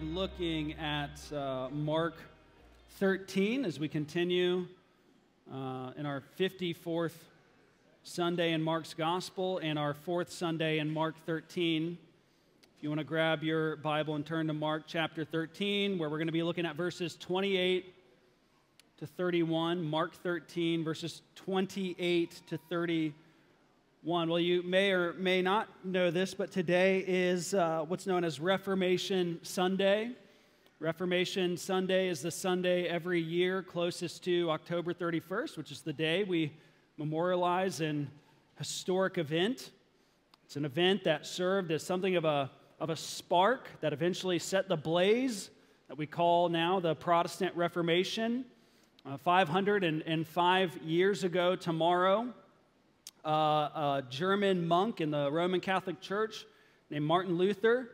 looking at uh, Mark 13 as we continue uh, in our 54th Sunday in Mark's Gospel and our fourth Sunday in Mark 13. If you want to grab your Bible and turn to Mark chapter 13, where we're going to be looking at verses 28 to 31. Mark 13, verses 28 to 31 one. Well, you may or may not know this, but today is uh, what's known as Reformation Sunday. Reformation Sunday is the Sunday every year closest to October 31st, which is the day we memorialize an historic event. It's an event that served as something of a, of a spark that eventually set the blaze that we call now the Protestant Reformation. Uh, 505 years ago tomorrow, uh, a German monk in the Roman Catholic Church named Martin Luther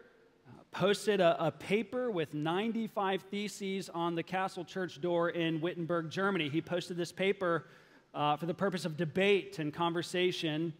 uh, posted a, a, paper with 95 theses on the castle church door in Wittenberg, Germany. He posted this paper uh, for the purpose of debate and conversation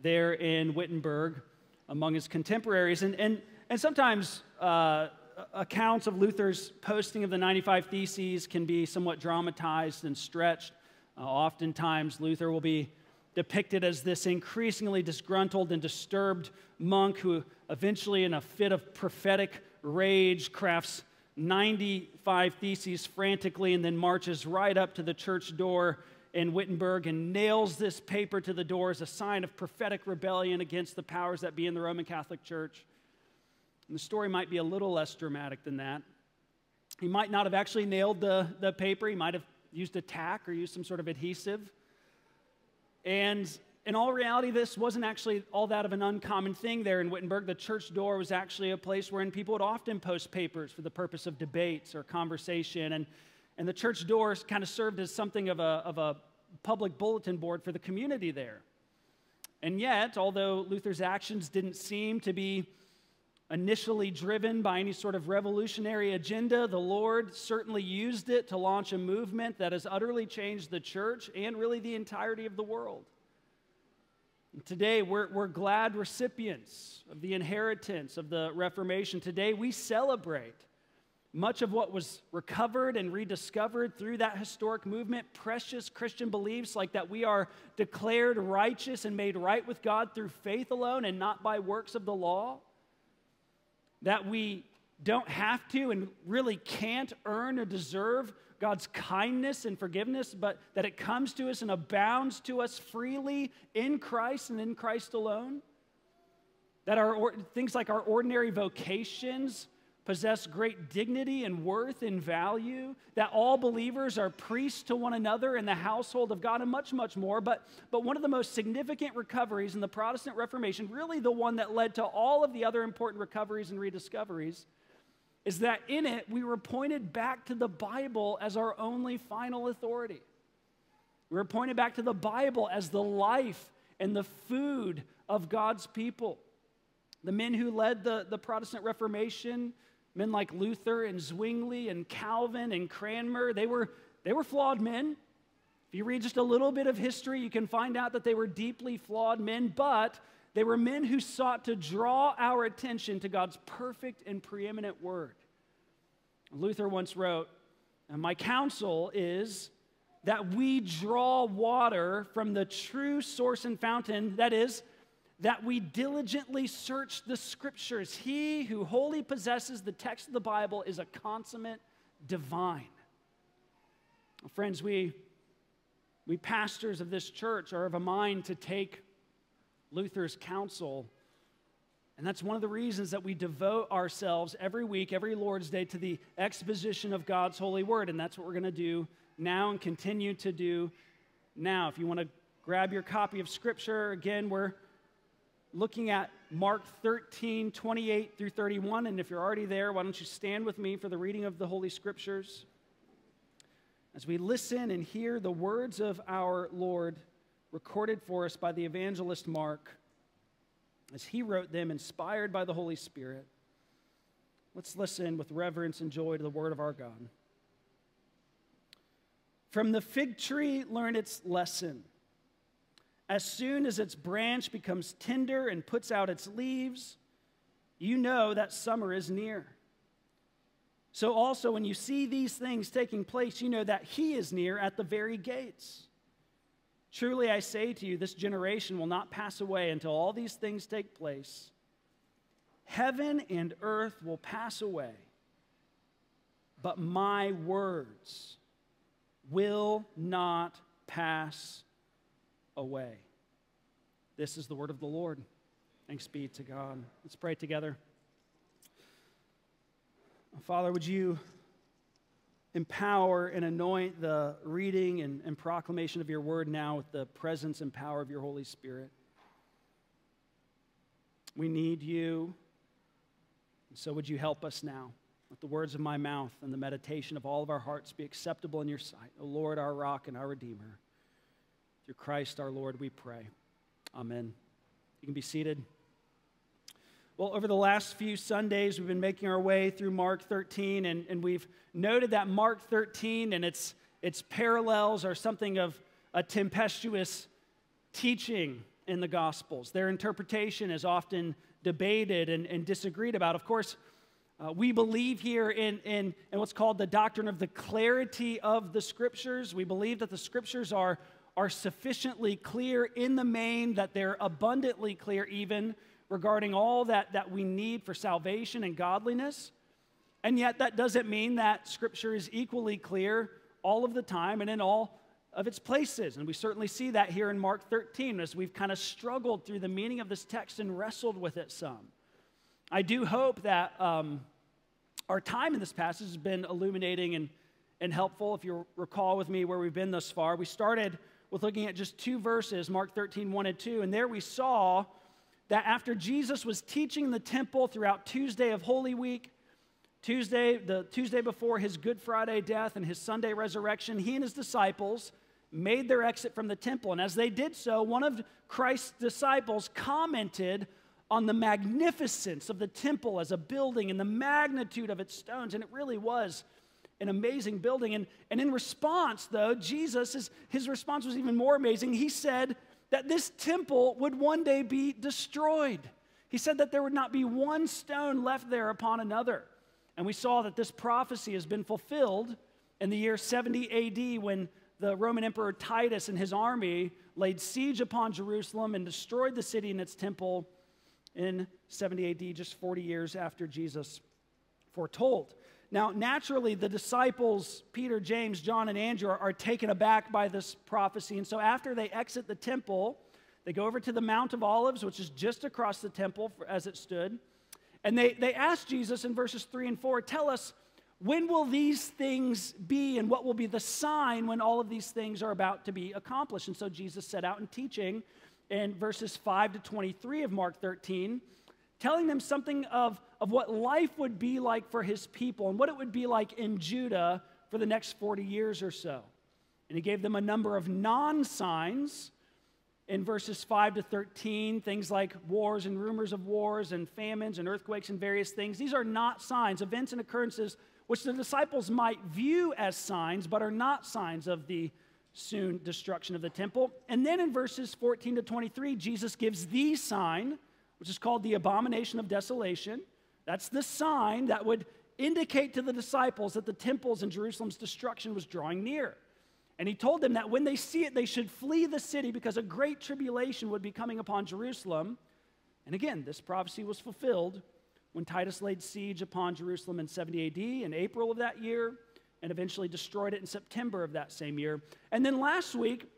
there in Wittenberg among his contemporaries. And, and, and sometimes uh, accounts of Luther's posting of the 95 Theses can be somewhat dramatized and stretched. Uh, oftentimes, Luther will be depicted as this increasingly disgruntled and disturbed monk who eventually, in a fit of prophetic rage, crafts 95 theses frantically and then marches right up to the church door in Wittenberg and nails this paper to the door as a sign of prophetic rebellion against the powers that be in the Roman Catholic Church. And the story might be a little less dramatic than that. He might not have actually nailed the, the paper, he might have used a tack or used some sort of adhesive. And in all reality, this wasn't actually all that of an uncommon thing there in Wittenberg. The church door was actually a place wherein people would often post papers for the purpose of debates or conversation. And, and the church door kind of served as something of a, of a public bulletin board for the community there. And yet, although Luther's actions didn't seem to be initially driven by any sort of revolutionary agenda, the Lord certainly used it to launch a movement that has utterly changed the church and really the entirety of the world. And today, we're, we're glad recipients of the inheritance of the Reformation. Today, we celebrate much of what was recovered and rediscovered through that historic movement, precious Christian beliefs like that we are declared righteous and made right with God through faith alone and not by works of the law that we don't have to and really can't earn or deserve God's kindness and forgiveness, but that it comes to us and abounds to us freely in Christ and in Christ alone. That our things like our ordinary vocations possess great dignity and worth and value, that all believers are priests to one another in the household of God, and much, much more. But, but one of the most significant recoveries in the Protestant Reformation, really the one that led to all of the other important recoveries and rediscoveries, is that in it we were pointed back to the Bible as our only final authority. We were pointed back to the Bible as the life and the food of God's people. The men who led the, the Protestant Reformation Men like Luther and Zwingli and Calvin and Cranmer, they were, they were flawed men. If you read just a little bit of history, you can find out that they were deeply flawed men, but they were men who sought to draw our attention to God's perfect and preeminent word. Luther once wrote, My counsel is that we draw water from the true source and fountain, that is, that we diligently search the scriptures. He who wholly possesses the text of the Bible is a consummate divine. Friends, we, we pastors of this church are of a mind to take Luther's counsel. And that's one of the reasons that we devote ourselves every week, every Lord's Day, to the exposition of God's holy word. And that's what we're going to do now and continue to do now. If you want to grab your copy of Scripture, again, we're looking at Mark 13, 28 through 31. And if you're already there, why don't you stand with me for the reading of the Holy Scriptures? As we listen and hear the words of our Lord recorded for us by the evangelist Mark, as he wrote them, inspired by the Holy Spirit, let's listen with reverence and joy to the word of our God. From the fig tree, learn its lesson. As soon as its branch becomes tender and puts out its leaves, you know that summer is near. So, also, when you see these things taking place, you know that He is near at the very gates. Truly, I say to you, this generation will not pass away until all these things take place. Heaven and earth will pass away, but my words will not pass away. This is the word of the Lord. Thanks be to God. Let's pray together. Father, would you empower and anoint the reading and, and, proclamation of your word now with the presence and power of your Holy Spirit? We need you. And So would you help us now? Let the words of my mouth and the meditation of all of our hearts be acceptable in your sight. O Lord, our rock and our redeemer. Through Christ our Lord, we pray. Amen. You can be seated. Well, over the last few Sundays, we've been making our way through Mark 13, and, and we've noted that Mark 13 and its, its parallels are something of a tempestuous teaching in the Gospels. Their interpretation is often debated and, and disagreed about. Of course, uh, we believe here in, in, in what's called the doctrine of the clarity of the Scriptures. We believe that the Scriptures are, are sufficiently clear in the main, that they're abundantly clear even regarding all that, that we need for salvation and godliness. And yet, that doesn't mean that Scripture is equally clear all of the time and in all of its places. And we certainly see that here in Mark 13 as we've kind of struggled through the meaning of this text and wrestled with it some. I do hope that um, our time in this passage has been illuminating and, and helpful. If you recall with me where we've been thus far, we started with looking at just two verses, Mark 13, 1 and 2. And there we saw that after Jesus was teaching in the temple throughout Tuesday of Holy Week, Tuesday, the Tuesday before his Good Friday death and his Sunday resurrection, he and his disciples made their exit from the temple. And as they did so, one of Christ's disciples commented on the magnificence of the temple as a building and the magnitude of its stones. And it really was an amazing building. And, and in response, though, Jesus, his, his response was even more amazing. He said, that this temple would one day be destroyed. He said that there would not be one stone left there upon another. And we saw that this prophecy has been fulfilled in the year 70 AD when the Roman Emperor Titus and his army laid siege upon Jerusalem and destroyed the city and its temple in 70 AD, just 40 years after Jesus foretold. Now, naturally, the disciples, Peter, James, John, and Andrew, are, are, taken aback by this prophecy. And so, after they exit the temple, they go over to the Mount of Olives, which is just across the temple as it stood. And they, they ask Jesus in verses 3 and 4 tell us, when will these things be, and what will be the sign when all of these things are about to be accomplished? And so, Jesus set out in teaching in verses 5 to 23 of Mark 13 telling them something of, of what life would be like for his people and what it would be like in Judah for the next 40 years or so. And he gave them a number of non signs in verses 5 to 13, things like wars and rumors of wars and famines and earthquakes and various things. These are not signs, events and occurrences which the disciples might view as signs, but are not signs of the soon destruction of the temple. And then in verses 14 to 23, Jesus gives the sign which is called the abomination of desolation. That's the sign that would indicate to the disciples that the temples in Jerusalem's destruction was drawing near. And he told them that when they see it, they should flee the city because a great tribulation would be coming upon Jerusalem. And again, this prophecy was fulfilled when Titus laid siege upon Jerusalem in 70 AD in April of that year and eventually destroyed it in September of that same year. And then last week,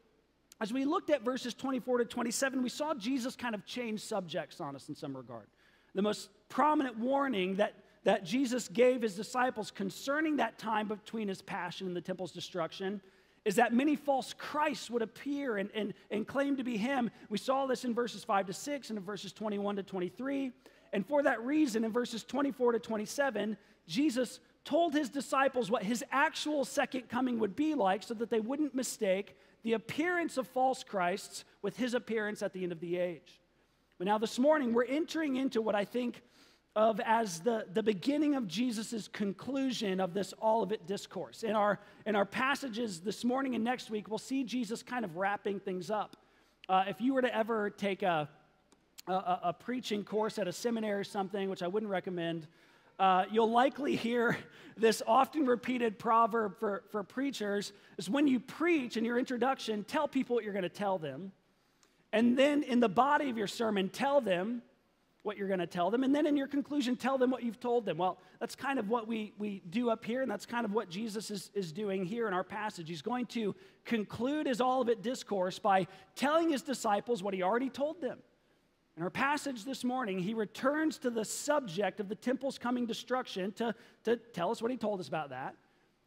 as we looked at verses 24 to 27, we saw Jesus kind of change subjects on us in some regard. The most prominent warning that, that Jesus gave his disciples concerning that time between his passion and the temple's destruction is that many false Christs would appear and, and, and claim to be him. We saw this in verses 5 to 6 and in verses 21 to 23. And for that reason, in verses 24 to 27, Jesus told his disciples what his actual second coming would be like so that they wouldn't mistake the appearance of false Christs with his appearance at the end of the age. But now, this morning, we're entering into what I think of as the, the beginning of Jesus' conclusion of this Olivet discourse. In our, in our passages this morning and next week, we'll see Jesus kind of wrapping things up. Uh, if you were to ever take a, a, a, preaching course at a seminary or something, which I wouldn't recommend, uh, you'll likely hear this often repeated proverb for, for preachers is when you preach in your introduction, tell people what you're going to tell them. And then in the body of your sermon, tell them what you're going to tell them. And then in your conclusion, tell them what you've told them. Well, that's kind of what we, we do up here, and that's kind of what Jesus is, is doing here in our passage. He's going to conclude his Olivet discourse by telling his disciples what he already told them. In our passage this morning, he returns to the subject of the temple's coming destruction to, to tell us what he told us about that.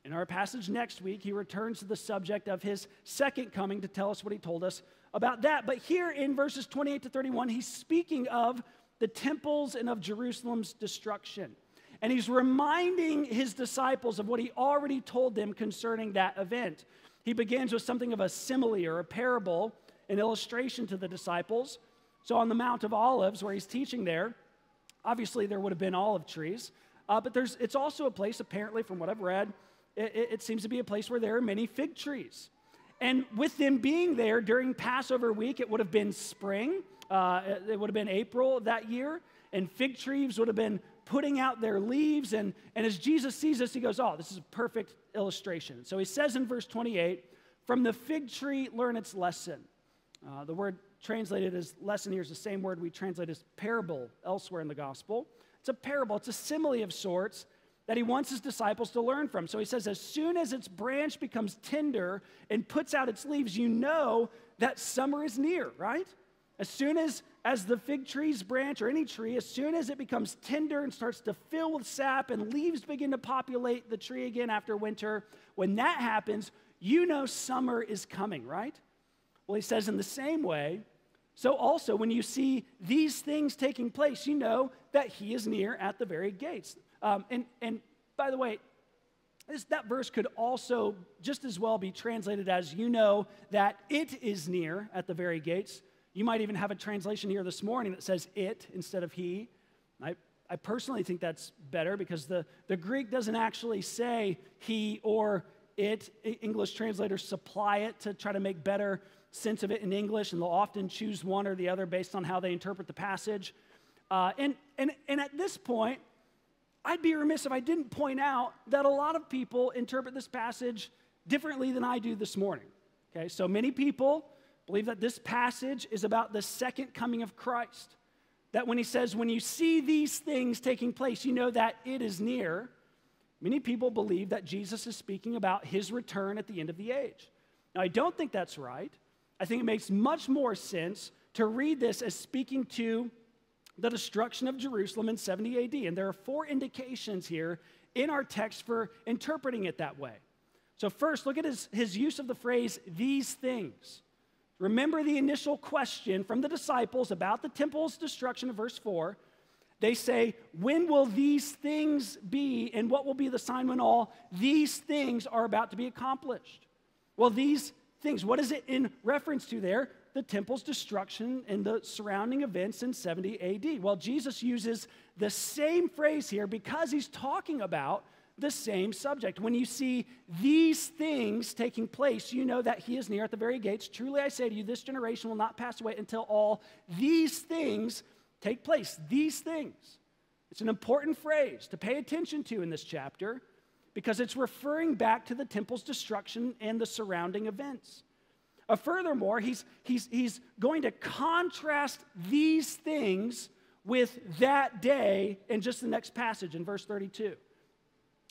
In our passage next week, he returns to the subject of his second coming to tell us what he told us about that. But here in verses 28 to 31, he's speaking of the temples and of Jerusalem's destruction. And he's reminding his disciples of what he already told them concerning that event. He begins with something of a simile or a parable, an illustration to the disciples. So on the Mount of Olives, where he's teaching there, obviously there would have been olive trees, uh, but there's, it's also a place, apparently, from what I've read, it, it seems to be a place where there are many fig trees. And with them being there during Passover week, it would have been spring. Uh, it would have been April that year, and fig trees would have been putting out their leaves. And, and as Jesus sees this, he goes, Oh, this is a perfect illustration. So he says in verse 28 From the fig tree, learn its lesson. Uh, the word translated as lesson here is the same word we translate as parable elsewhere in the gospel. It's a parable, it's a simile of sorts that he wants his disciples to learn from. So he says, as soon as its branch becomes tender and puts out its leaves, you know that summer is near, right? As soon as, as the fig tree's branch or any tree, as soon as it becomes tender and starts to fill with sap and leaves begin to populate the tree again after winter, when that happens, you know summer is coming, right? Well, he says, in the same way, so also when you see these things taking place, you know that he is near at the very gates. Um, and, and by the way, this, that verse could also just as well be translated as you know that it is near at the very gates. You might even have a translation here this morning that says it instead of he. I, I personally think that's better because the, the Greek doesn't actually say he or it. English translators supply it to try to make better sense of it in English, and they'll often choose one or the other based on how they interpret the passage. Uh, and, and, and at this point, I'd be remiss if I didn't point out that a lot of people interpret this passage differently than I do this morning. Okay, so many people believe that this passage is about the second coming of Christ. That when he says, when you see these things taking place, you know that it is near. Many people believe that Jesus is speaking about his return at the end of the age. Now, I don't think that's right. I think it makes much more sense to read this as speaking to the destruction of Jerusalem in 70 AD. And there are four indications here in our text for interpreting it that way. So, first, look at his, his use of the phrase, these things. Remember the initial question from the disciples about the temple's destruction in verse 4. They say, When will these things be, and what will be the sign when all these things are about to be accomplished? Well, these things. What is it in reference to there? The temple's destruction and the surrounding events in 70 AD. Well, Jesus uses the same phrase here because he's talking about the same subject. When you see these things taking place, you know that he is near at the very gates. Truly I say to you, this generation will not pass away until all these things take place. These things. It's an important phrase to pay attention to in this chapter because it's referring back to the temple's destruction and the surrounding events. Uh, furthermore, he's, he's, he's going to contrast these things with that day in just the next passage in verse 32.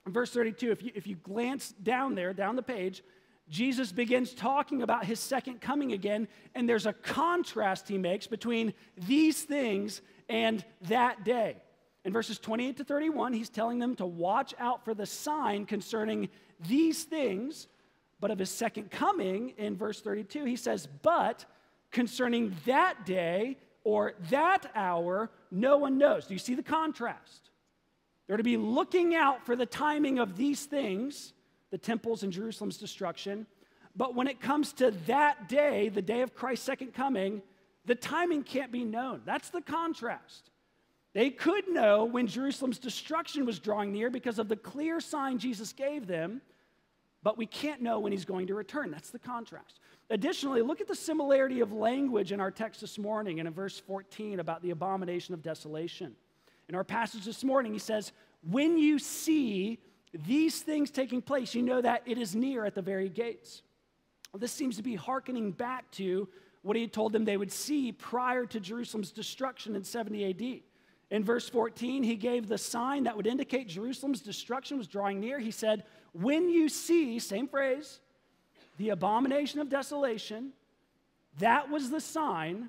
In verse 32, if you, if you glance down there, down the page, Jesus begins talking about his second coming again, and there's a contrast he makes between these things and that day. In verses 28 to 31, he's telling them to watch out for the sign concerning these things, but of his second coming, in verse 32, he says, But concerning that day or that hour, no one knows. Do you see the contrast? They're to be looking out for the timing of these things, the temples and Jerusalem's destruction. But when it comes to that day, the day of Christ's second coming, the timing can't be known. That's the contrast. They could know when Jerusalem's destruction was drawing near because of the clear sign Jesus gave them, but we can't know when he's going to return. That's the contrast. Additionally, look at the similarity of language in our text this morning and in verse 14 about the abomination of desolation. In our passage this morning, he says, when you see these things taking place, you know that it is near at the very gates. Well, this seems to be hearkening back to what he had told them they would see prior to Jerusalem's destruction in 70 AD. In verse 14, he gave the sign that would indicate Jerusalem's destruction was drawing near. He said, When you see, same phrase, the abomination of desolation, that was the sign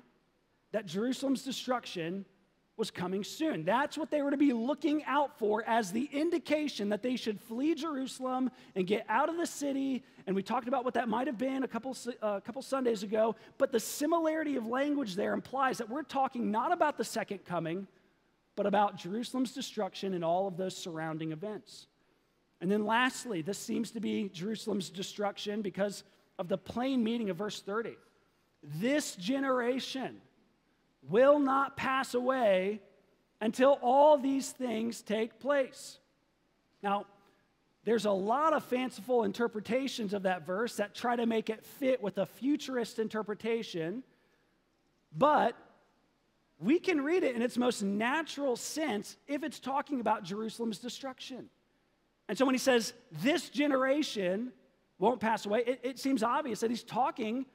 that Jerusalem's destruction was coming soon. That's what they were to be looking out for as the indication that they should flee Jerusalem and get out of the city. And we talked about what that might have been a couple, uh, couple Sundays ago. But the similarity of language there implies that we're talking not about the second coming, but about Jerusalem's destruction and all of those surrounding events. And then lastly, this seems to be Jerusalem's destruction because of the plain meaning of verse 30. This generation will not pass away until all these things take place. Now, there's a lot of fanciful interpretations of that verse that try to make it fit with a futurist interpretation, but we can read it in its most natural sense if it's talking about Jerusalem's destruction. And so when he says, This generation won't pass away, it, it seems obvious that he's talking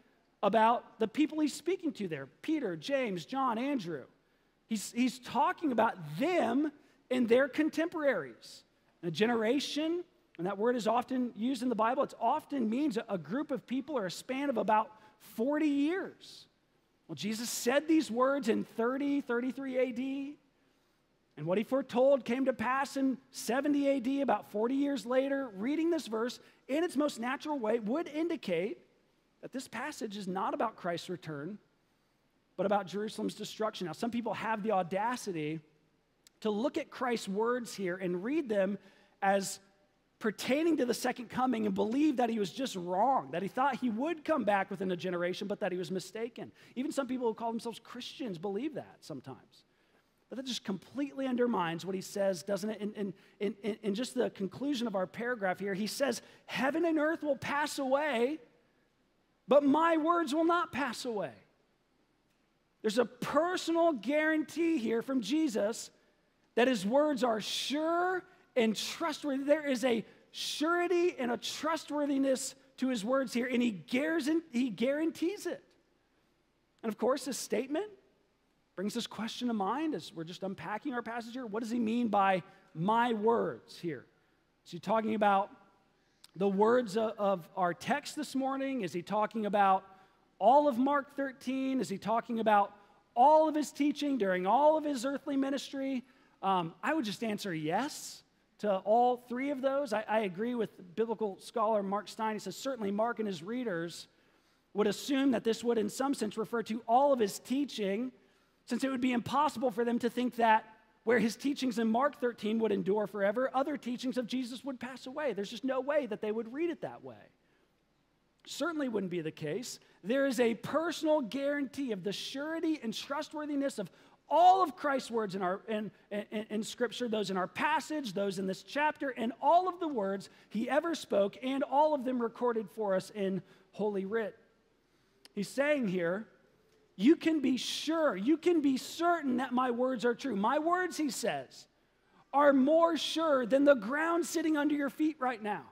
about the people he's speaking to there Peter, James, John, Andrew. He's, he's talking about them and their contemporaries. a generation, and that word is often used in the Bible, it often means a, a group of people or a span of about 40 years. Well, Jesus said these words in 30, 33 AD. And what he foretold came to pass in 70 AD, about 40 years later. Reading this verse in its most natural way would indicate that this passage is not about Christ's return, but about Jerusalem's destruction. Now, some people have the audacity to look at Christ's words here and read them as pertaining to the second coming and believe that he was just wrong, that he thought he would come back within a generation, but that he was mistaken. Even some people who call themselves Christians believe that sometimes. But that just completely undermines what he says, doesn't it? In, in, in, in just the conclusion of our paragraph here, he says, Heaven and earth will pass away, but my words will not pass away. There's a personal guarantee here from Jesus that his words are sure and trustworthy. There is a surety and a trustworthiness to his words here, and he, guarantees it. And of course, this statement brings this question to mind as we're just unpacking our passage here. What does he mean by my words here? Is he talking about the words of, our text this morning? Is he talking about all of Mark 13? Is he talking about all of his teaching during all of his earthly ministry? Um, I would just answer yes to all three of those. I, I, agree with biblical scholar Mark Stein. He says certainly Mark and his readers would assume that this would, in some sense, refer to all of his teaching, since it would be impossible for them to think that where his teachings in Mark 13 would endure forever, other teachings of Jesus would pass away. There's just no way that they would read it that way. Certainly wouldn't be the case. There is a personal guarantee of the surety and trustworthiness of all of Christ's words in, our, in, in, in, Scripture, those in our passage, those in this chapter, and all of the words he ever spoke, and all of them recorded for us in Holy Writ. He's saying here, you can be sure, you can be certain that my words are true. My words, he says, are more sure than the ground sitting under your feet right now.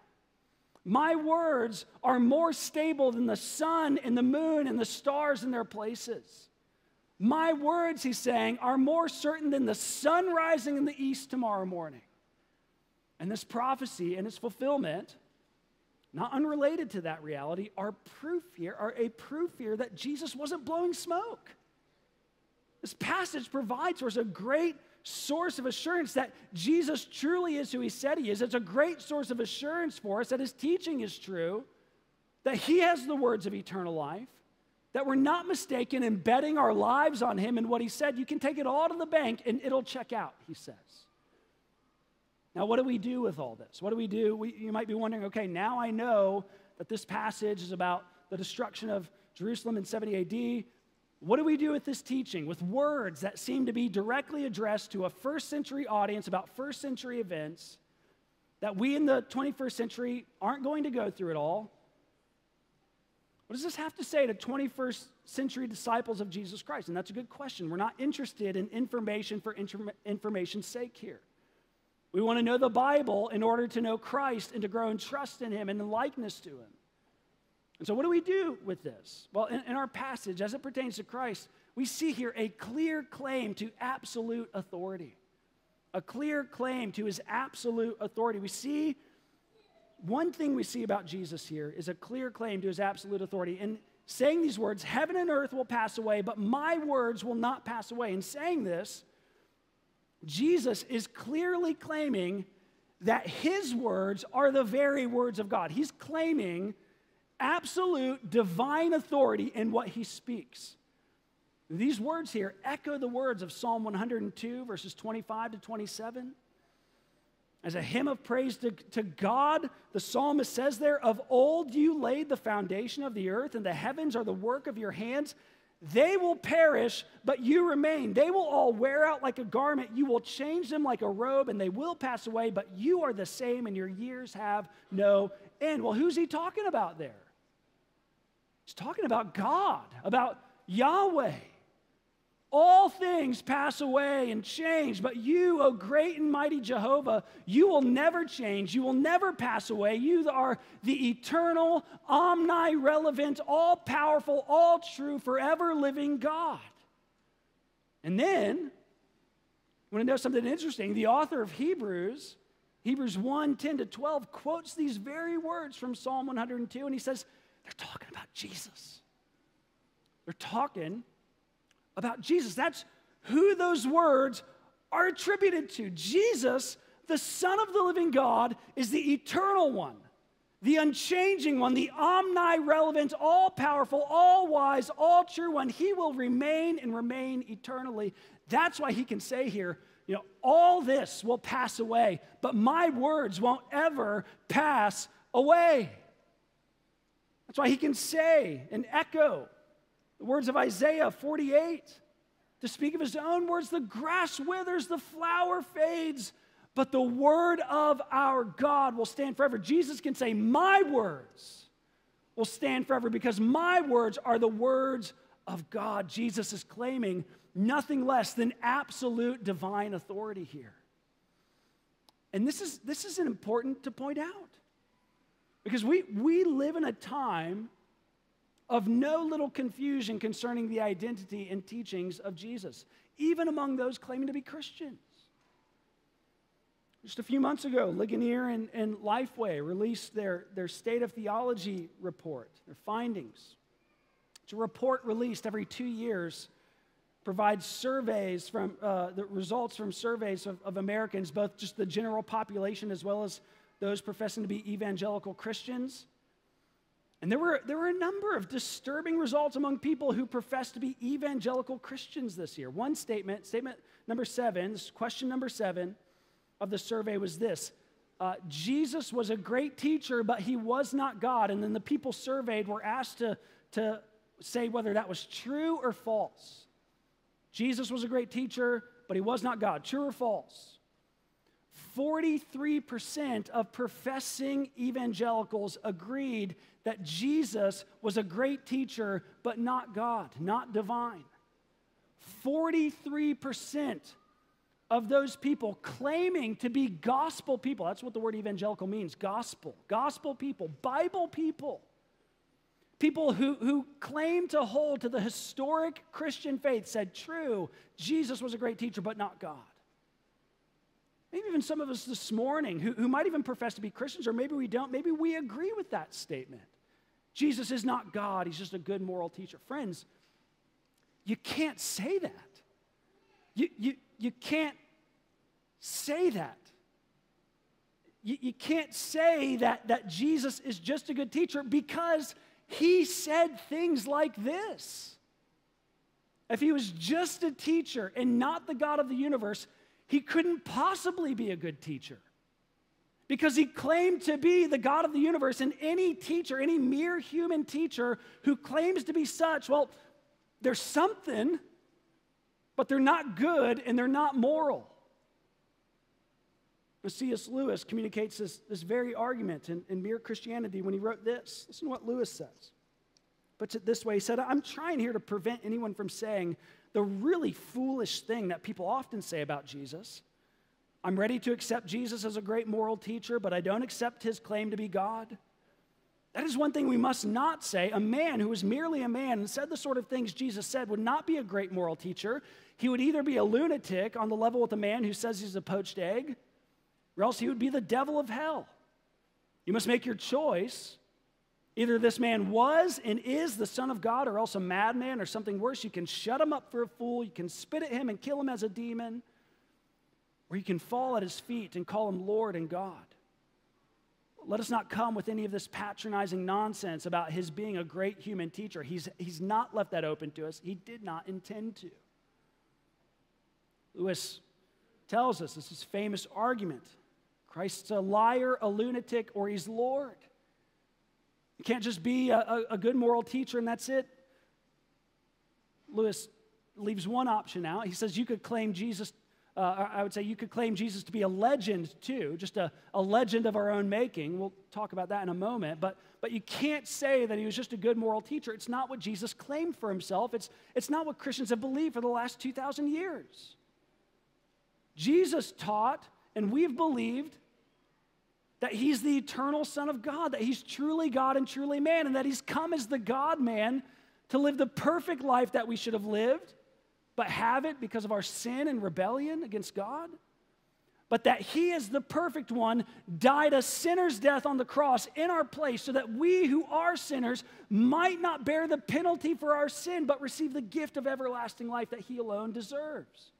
My words are more stable than the sun and the moon and the stars in their places. My words, he's saying, are more certain than the sun rising in the east tomorrow morning. And this prophecy and its fulfillment not unrelated to that reality, are proof here, are a proof here that Jesus wasn't blowing smoke. This passage provides for us a great source of assurance that Jesus truly is who he said he is. It's a great source of assurance for us that his teaching is true, that he has the words of eternal life, that we're not mistaken in betting our lives on him and what he said. You can take it all to the bank and it'll check out, he says. Now, what do we do with all this? What do we do? We, you might be wondering okay, now I know that this passage is about the destruction of Jerusalem in 70 AD. What do we do with this teaching, with words that seem to be directly addressed to a first century audience about first century events that we in the 21st century aren't going to go through at all? What does this have to say to 21st century disciples of Jesus Christ? And that's a good question. We're not interested in information for information's sake here. We want to know the Bible in order to know Christ and to grow in trust in Him and in likeness to Him. And so, what do we do with this? Well, in, in our passage, as it pertains to Christ, we see here a clear claim to absolute authority. A clear claim to His absolute authority. We see one thing we see about Jesus here is a clear claim to His absolute authority. And saying these words, heaven and earth will pass away, but my words will not pass away. In saying this, Jesus is clearly claiming that his words are the very words of God. He's claiming absolute divine authority in what he speaks. These words here echo the words of Psalm 102, verses 25 to 27. As a hymn of praise to, to God, the psalmist says there, Of old you laid the foundation of the earth, and the heavens are the work of your hands. They will perish, but you remain. They will all wear out like a garment. You will change them like a robe, and they will pass away, but you are the same, and your years have no end. Well, who's he talking about there? He's talking about God, about Yahweh. All things pass away and change, but you, O great and mighty Jehovah, you will never change. You will never pass away. You are the eternal, omni-relevant, all-powerful, all-true, forever living God. And then, you want to know something interesting? The author of Hebrews, Hebrews 1 10 to 12, quotes these very words from Psalm 102, and he says, They're talking about Jesus. They're talking about Jesus. That's who those words are attributed to. Jesus, the Son of the living God, is the eternal one, the unchanging one, the omni-relevant, all-powerful, all-wise, all-true one. He will remain and remain eternally. That's why he can say here, you know, all this will pass away, but my words won't ever pass away. That's why he can say and echo the words of Isaiah 48. To speak of his own words, the grass withers, the flower fades, but the word of our God will stand forever. Jesus can say, My words will stand forever because my words are the words of God. Jesus is claiming nothing less than absolute divine authority here. And this is, this is important to point out because we, we live in a time of no little confusion concerning the identity and teachings of Jesus, even among those claiming to be Christians. Just a few months ago, Ligonier and, and Lifeway released their, their State of Theology report, their findings. It's a report released every two years, provides surveys from uh, the results from surveys of, of Americans, both just the general population as well as those professing to be evangelical Christians. And there were, there were a number of disturbing results among people who profess to be evangelical Christians this year. One statement, statement number seven, question number seven of the survey was this uh, Jesus was a great teacher, but he was not God. And then the people surveyed were asked to, to say whether that was true or false. Jesus was a great teacher, but he was not God. True or false? 43% of professing evangelicals agreed that Jesus was a great teacher, but not God, not divine. 43% of those people claiming to be gospel people, that's what the word evangelical means gospel, gospel people, Bible people, people who, who claim to hold to the historic Christian faith said, true, Jesus was a great teacher, but not God. Maybe even some of us this morning who, who might even profess to be Christians, or maybe we don't, maybe we agree with that statement. Jesus is not God, he's just a good moral teacher. Friends, you can't say that. You, you, you can't say that. You, you can't say that, that Jesus is just a good teacher because he said things like this. If he was just a teacher and not the God of the universe, he couldn't possibly be a good teacher because he claimed to be the God of the universe. And any teacher, any mere human teacher who claims to be such, well, there's something, but they're not good and they're not moral. C.S. Lewis communicates this, this very argument in, in Mere Christianity when he wrote this. Listen to what Lewis says. Puts it this way He said, I'm trying here to prevent anyone from saying the really foolish thing that people often say about Jesus I'm ready to accept Jesus as a great moral teacher, but I don't accept his claim to be God. That is one thing we must not say. A man who is merely a man and said the sort of things Jesus said would not be a great moral teacher. He would either be a lunatic on the level with a man who says he's a poached egg, or else he would be the devil of hell. You must make your choice. Either this man was and is the Son of God, or else a madman or something worse. You can shut him up for a fool, you can spit at him and kill him as a demon, or you can fall at his feet and call him Lord and God. Let us not come with any of this patronizing nonsense about his being a great human teacher. He's, he's not left that open to us, he did not intend to. Lewis tells us this is famous argument Christ's a liar, a lunatic, or he's Lord. You can't just be a, a, a good moral teacher and that's it. Lewis leaves one option out. He says you could claim Jesus uh, I would say you could claim Jesus to be a legend too, just a, a legend of our own making. We'll talk about that in a moment. But, but you can't say that he was just a good moral teacher. It's not what Jesus claimed for himself, it's, it's not what Christians have believed for the last 2,000 years. Jesus taught, and we've believed, that he's the eternal Son of God, that he's truly God and truly man, and that he's come as the God man to live the perfect life that we should have lived but have it because of our sin and rebellion against God. But that He is the perfect one, died a sinner's death on the cross in our place, so that we who are sinners might not bear the penalty for our sin, but receive the gift of everlasting life that He alone deserves.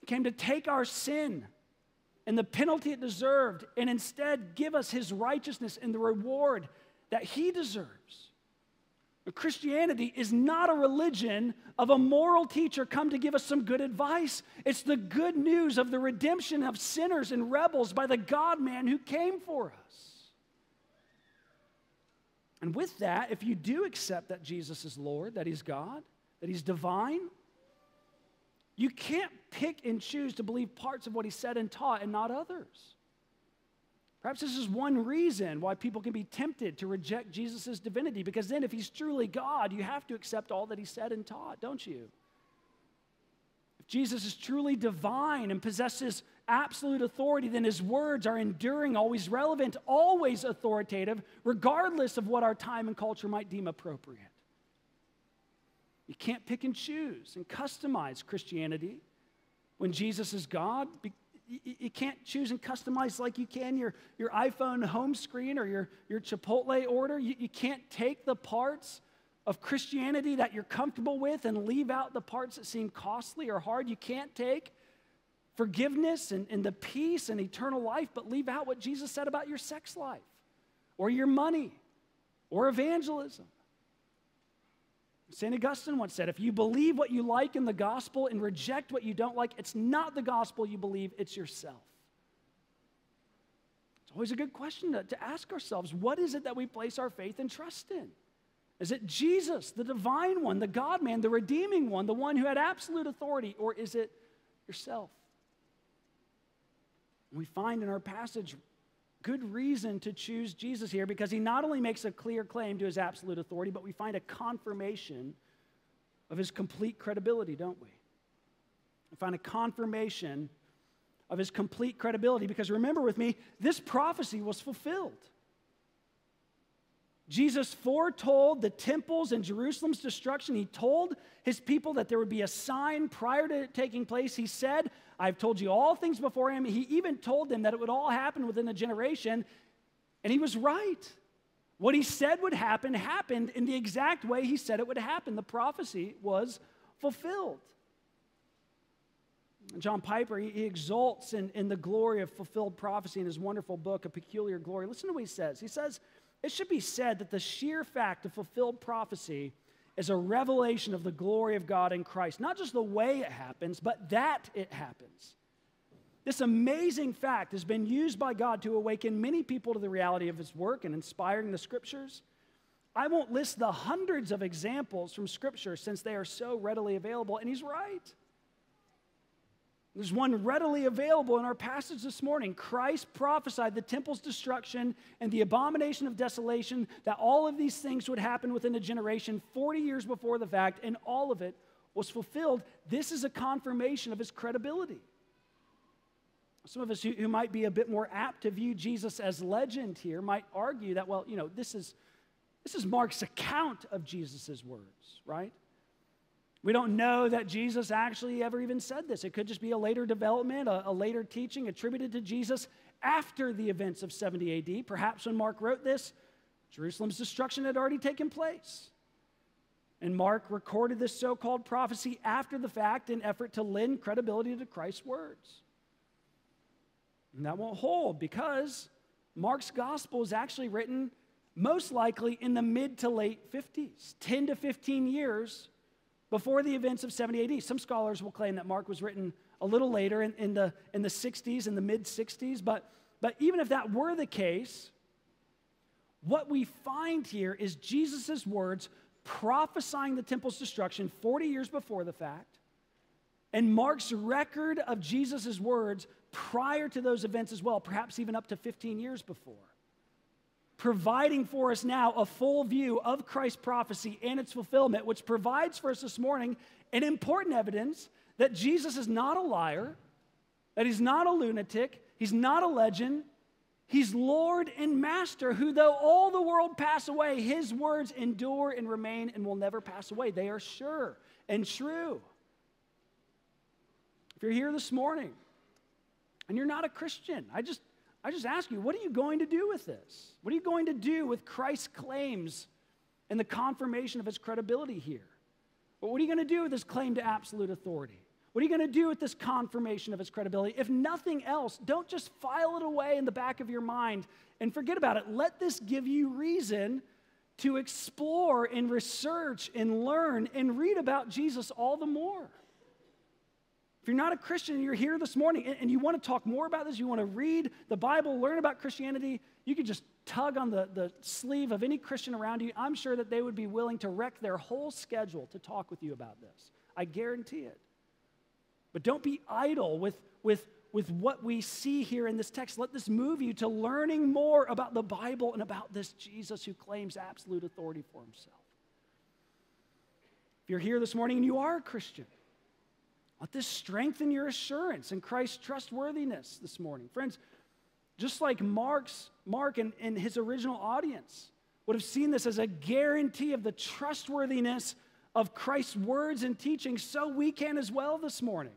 He came to take our sin and the penalty it deserved, and instead give us His righteousness and the reward that He deserves. Christianity is not a religion of a moral teacher come to give us some good advice. It's the good news of the redemption of sinners and rebels by the God man who came for us. And with that, if you do accept that Jesus is Lord, that He's God, that He's divine, you can't pick and choose to believe parts of what He said and taught and not others. Perhaps this is one reason why people can be tempted to reject Jesus' divinity, because then if he's truly God, you have to accept all that he said and taught, don't you? If Jesus is truly divine and possesses absolute authority, then his words are enduring, always relevant, always authoritative, regardless of what our time and culture might deem appropriate. You can't pick and choose and customize Christianity when Jesus is God you, can't choose and customize like you can your, your iPhone home screen or your, your Chipotle order. You, you can't take the parts of Christianity that you're comfortable with and leave out the parts that seem costly or hard. You can't take forgiveness and, and the peace and eternal life, but leave out what Jesus said about your sex life or your money or evangelism. St. Augustine once said, if you believe what you like in the gospel and reject what you don't like, it's not the gospel you believe, it's yourself. It's always a good question to, to ask ourselves what is it that we place our faith and trust in? Is it Jesus, the divine one, the God man, the redeeming one, the one who had absolute authority, or is it yourself? We find in our passage good reason to choose Jesus here because he not only makes a clear claim to his absolute authority, but we find a confirmation of his complete credibility, don't we? We find a confirmation of his complete credibility because remember with me, this prophecy was fulfilled. Jesus foretold the temples and Jerusalem's destruction. He told his people that there would be a sign prior to it taking place. He said, I've told you all things before him. He even told them that it would all happen within a generation, and he was right. What he said would happen happened in the exact way he said it would happen. The prophecy was fulfilled. John Piper, he, exults in, in the glory of fulfilled prophecy in his wonderful book, A Peculiar Glory. Listen to what he says. He says, It should be said that the sheer fact of fulfilled prophecy is a revelation of the glory of God in Christ. Not just the way it happens, but that it happens. This amazing fact has been used by God to awaken many people to the reality of His work and inspiring the scriptures. I won't list the hundreds of examples from scripture since they are so readily available, and He's right. There's one readily available in our passage this morning. Christ prophesied the temple's destruction and the abomination of desolation, that all of these things would happen within a generation 40 years before the fact, and all of it was fulfilled. This is a confirmation of his credibility. Some of us who, who might be a bit more apt to view Jesus as legend here might argue that, well, you know, this is, this is Mark's account of Jesus' words, right? We don't know that Jesus actually ever even said this. It could just be a later development, a, a, later teaching attributed to Jesus after the events of 70 AD. Perhaps when Mark wrote this, Jerusalem's destruction had already taken place. And Mark recorded this so called prophecy after the fact in effort to lend credibility to Christ's words. And that won't hold because Mark's gospel is actually written most likely in the mid to late 50s, 10 to 15 years before the events of 70 AD. Some scholars will claim that Mark was written a little later in, in the, in the 60s, in the mid 60s. But, but even if that were the case, what we find here is Jesus' words prophesying the temple's destruction 40 years before the fact, and Mark's record of Jesus' words prior to those events as well, perhaps even up to 15 years before providing for us now a full view of Christ's prophecy and its fulfillment, which provides for us this morning an important evidence that Jesus is not a liar, that he's not a lunatic, he's not a legend. He's Lord and Master, who, though all the world pass away, his words endure and remain and will never pass away. They are sure and true. If you're here this morning and you're not a Christian, I just I just ask you, what are you going to do with this? What are you going to do with Christ's claims and the confirmation of his credibility here? What are you going to do with his claim to absolute authority? What are you going to do with this confirmation of his credibility? If nothing else, don't just file it away in the back of your mind and forget about it. Let this give you reason to explore and research and learn and read about Jesus all the more. If you're not a Christian and you're here this morning and, you want to talk more about this, you want to read the Bible, learn about Christianity, you can just tug on the, the sleeve of any Christian around you. I'm sure that they would be willing to wreck their whole schedule to talk with you about this. I guarantee it. But don't be idle with, with, with what we see here in this text. Let this move you to learning more about the Bible and about this Jesus who claims absolute authority for himself. If you're here this morning and you are a Christian, let this strengthen your assurance in Christ's trustworthiness this morning. Friends, just like Mark's, Mark and, and his original audience would have seen this as a guarantee of the trustworthiness of Christ's words and teaching, so we can as well this morning.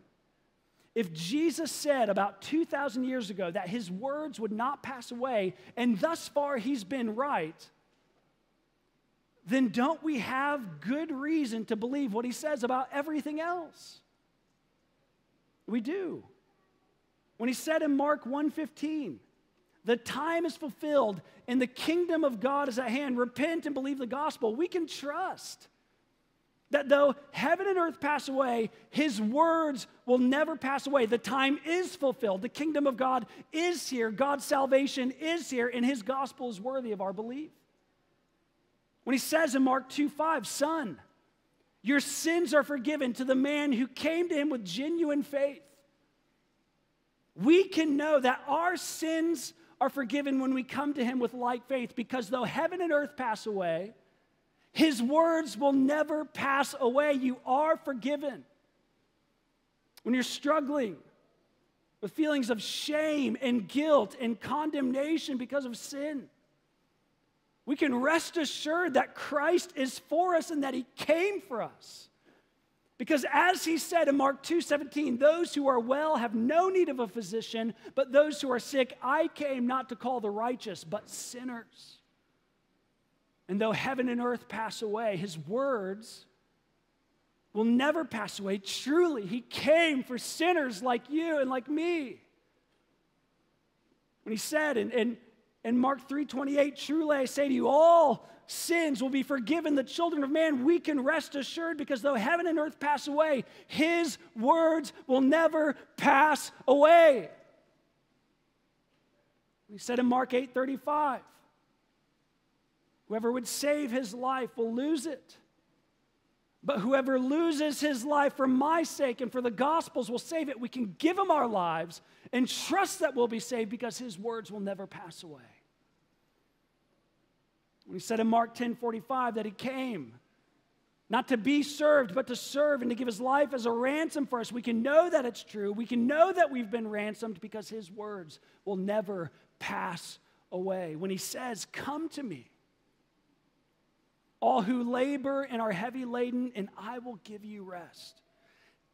If Jesus said about 2,000 years ago that his words would not pass away, and thus far he's been right, then don't we have good reason to believe what he says about everything else? We do. When he said in Mark 1:15, the time is fulfilled and the kingdom of God is at hand. Repent and believe the gospel. We can trust that though heaven and earth pass away, his words will never pass away. The time is fulfilled. The kingdom of God is here. God's salvation is here, and his gospel is worthy of our belief. When he says in Mark 2 5, Son, your sins are forgiven to the man who came to him with genuine faith. We can know that our sins are forgiven when we come to him with like faith because though heaven and earth pass away, his words will never pass away. You are forgiven. When you're struggling with feelings of shame and guilt and condemnation because of sin, we can rest assured that Christ is for us and that He came for us. Because as he said in Mark 2:17, those who are well have no need of a physician, but those who are sick, I came not to call the righteous, but sinners. And though heaven and earth pass away, his words will never pass away. Truly, he came for sinners like you and like me. When he said in, in in Mark 3:28, truly I say to you, all sins will be forgiven the children of man. We can rest assured because though heaven and earth pass away, his words will never pass away. He said in Mark 8:35, whoever would save his life will lose it. But whoever loses his life for my sake and for the gospel's will save it. We can give him our lives and trust that we'll be saved because his words will never pass away. When he said in Mark 10 45 that he came not to be served, but to serve and to give his life as a ransom for us. We can know that it's true. We can know that we've been ransomed because his words will never pass away. When he says, Come to me, all who labor and are heavy laden, and I will give you rest.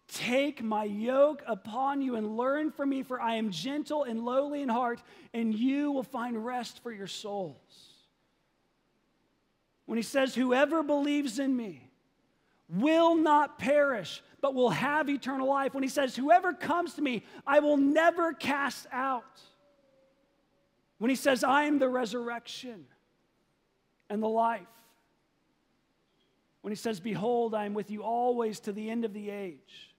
Take my yoke upon you and learn from me, for I am gentle and lowly in heart, and you will find rest for your souls. When he says, Whoever believes in me, will not perish, but will have eternal life. When he says, Whoever comes to me, I will never cast out. When he says, I am the resurrection and the life. When he says, Behold, I am with you always to the end of the age.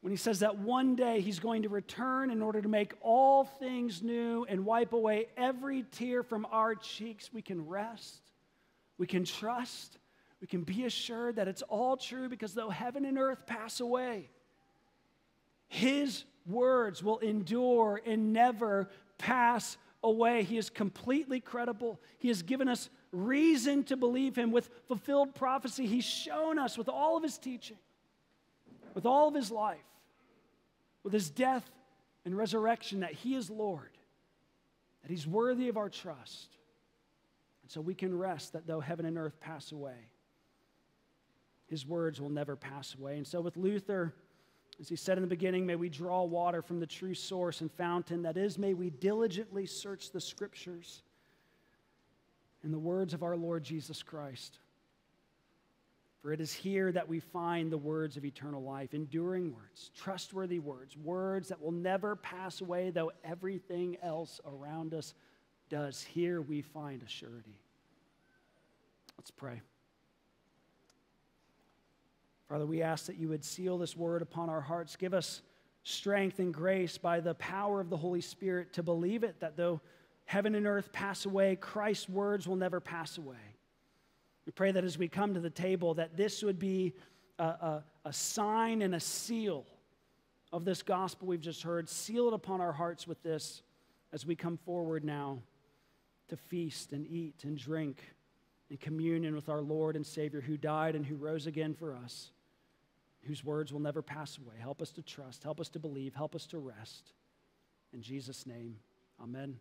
When he says that one day he's going to return in order to make all things new and wipe away every tear from our cheeks, we can rest, we can trust, we can be assured that it's all true because though heaven and earth pass away, his words will endure and never pass away. He is completely credible. He has given us reason to believe him with fulfilled prophecy. He's shown us with all of his teaching, with all of his life, with his death and resurrection that he is Lord, that he's worthy of our trust. And so we can rest that though heaven and earth pass away, his words will never pass away. And so, with Luther, as he said in the beginning, may we draw water from the true source and fountain. That is, may we diligently search the scriptures in the words of our Lord Jesus Christ. For it is here that we find the words of eternal life, enduring words, trustworthy words, words that will never pass away, though everything else around us does. Here we find a surety. Let's pray. Father, we ask that you would seal this word upon our hearts. Give us strength and grace by the power of the Holy Spirit to believe it, that though heaven and earth pass away, Christ's words will never pass away. We pray that as we come to the table, that this would be a, a, a sign and a seal of this gospel we've just heard. Seal it upon our hearts with this as we come forward now to feast and eat and drink in communion with our Lord and Savior who died and who rose again for us whose words will never pass away. Help us to trust, help us to believe, help us to rest. In Jesus' name, amen.